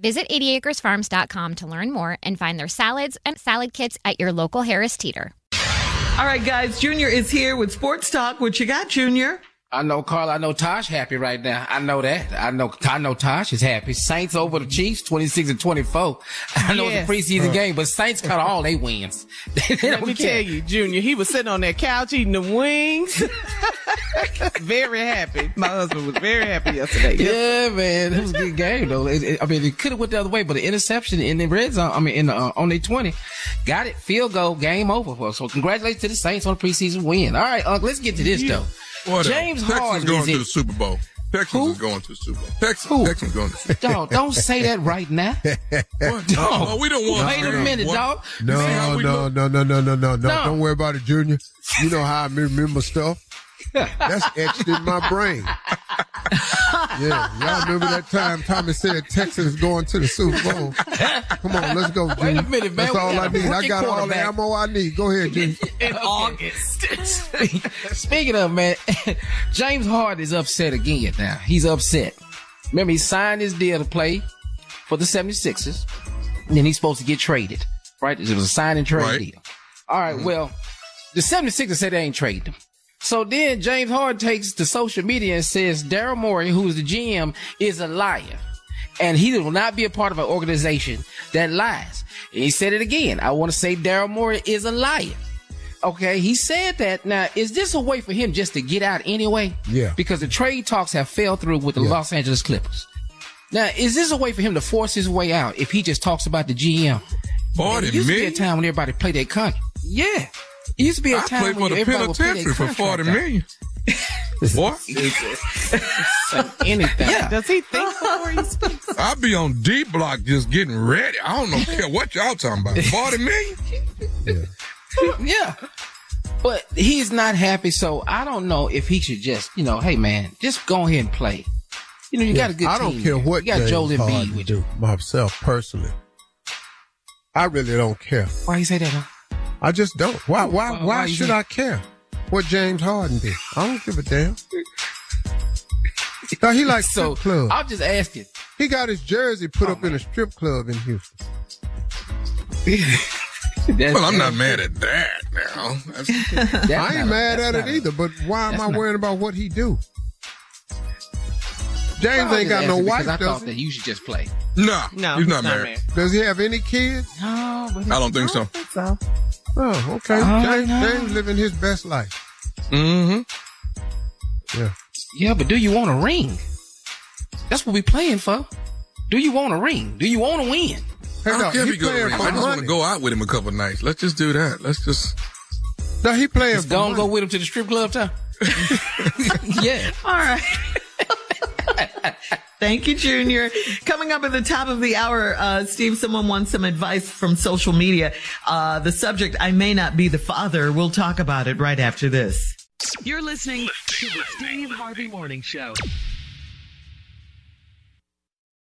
Visit 80acresfarms.com to learn more and find their salads and salad kits at your local Harris Teeter. All right, guys, Junior is here with Sports Talk. What you got, Junior? I know Carl. I know Tosh happy right now. I know that. I know. I know Tosh is happy. Saints over the Chiefs, twenty six and twenty four. I know Yes. it's a preseason game, but Saints cut all they wins. They Let don't me care. tell you, Junior, he was sitting on that couch eating the wings. very happy. My husband was very happy yesterday. Yeah, man, it was a good game though. It- it- I mean, it could have went the other way, but the interception in the red zone. I mean, in the, uh, on the twenty, got it. Field goal, game over. for us. So congratulations to the Saints on a preseason win. All right, Uncle, let's get to this though. Whatever. James Texans Harden going to the Super Bowl. Texans Who? is going to the Super Bowl. Texans, Who? Texans going to the Super Dog, don't say that right now. Bowl. Dog, Oh, we don't want to. Wait a minute, What? dog. See how No, we no, no, no, no, no, no, no. No. Don't worry about it, Junior. You know how I remember stuff. That's etched in my brain. Yeah, y'all remember that time Tommy said Texas is going to the Super Bowl? Come on, let's go, Wait a minute, man. That's We all got I a need. I rookie got all the ammo I need. Go ahead, Junior. In August. Speaking of man, James Harden is upset again now. He's upset. Remember, he signed his deal to play for the 76ers. And then he's supposed to get traded. Right? It was a sign and trade Right. deal. All right, mm-hmm. well, the 76ers said they ain't trading him. So then James Harden takes to social media and says Daryl Morey, who is the GM, is a liar. And he will not be a part of an organization that lies. And he said it again. I want to say Daryl Morey is a liar. Okay, he said that. Now, is this a way for him just to get out anyway? Yeah. Because the trade talks have fell through with the Yeah. Los Angeles Clippers. Now, is this a way for him to force his way out if he just talks about the GM? Forty it used to be a time when everybody played their contract. Yeah. It used to be a I time played for the everybody would play their penitentiary for forty million. contract out. Anything. Yeah. Does he think before he speaks? I be on D block just getting ready. I don't know care what y'all talking about. Forty million. Yeah. But he's not happy, so I don't know if he should just, you know, hey man, just go ahead and play. You know, you got a good team. I don't care there. what you got James Joel Embiid Harden with you. do. Myself personally, I really don't care. Why you say that? Huh? I just don't. Why? Why? Why- Why, why should I care what James Harden did? I don't give a damn. Now, he likes So strip club. I'm just asking. He got his jersey put oh, up in a strip club in Houston. That's- Well, I'm not mad at that now. That's, that's I ain't not a- mad at it a- either, but why am I not- worrying about what he do? James ain't got no wife, I does thought he? that you should just play. nah, No, he's not married. Does he have any kids? No, but I don't think so. So, Oh, okay. Oh, James, no. James living his best life. Mm-hmm. Yeah. yeah, but do you want a ring? That's what we playing for. Do you want a ring? Do you want to win? Hey, I don't no, care if he he go to ring. I just want to go out with him a couple nights. Let's just do that. Let's just. No, he playing Just for go go with him to the strip club, time. yeah. All right. Thank you, Junior. Coming up at the top of the hour, uh, Steve, someone wants some advice from social media. Uh, the subject, I may not be the father. We'll talk about it right after this. You're listening to the Steve Harvey Morning Show.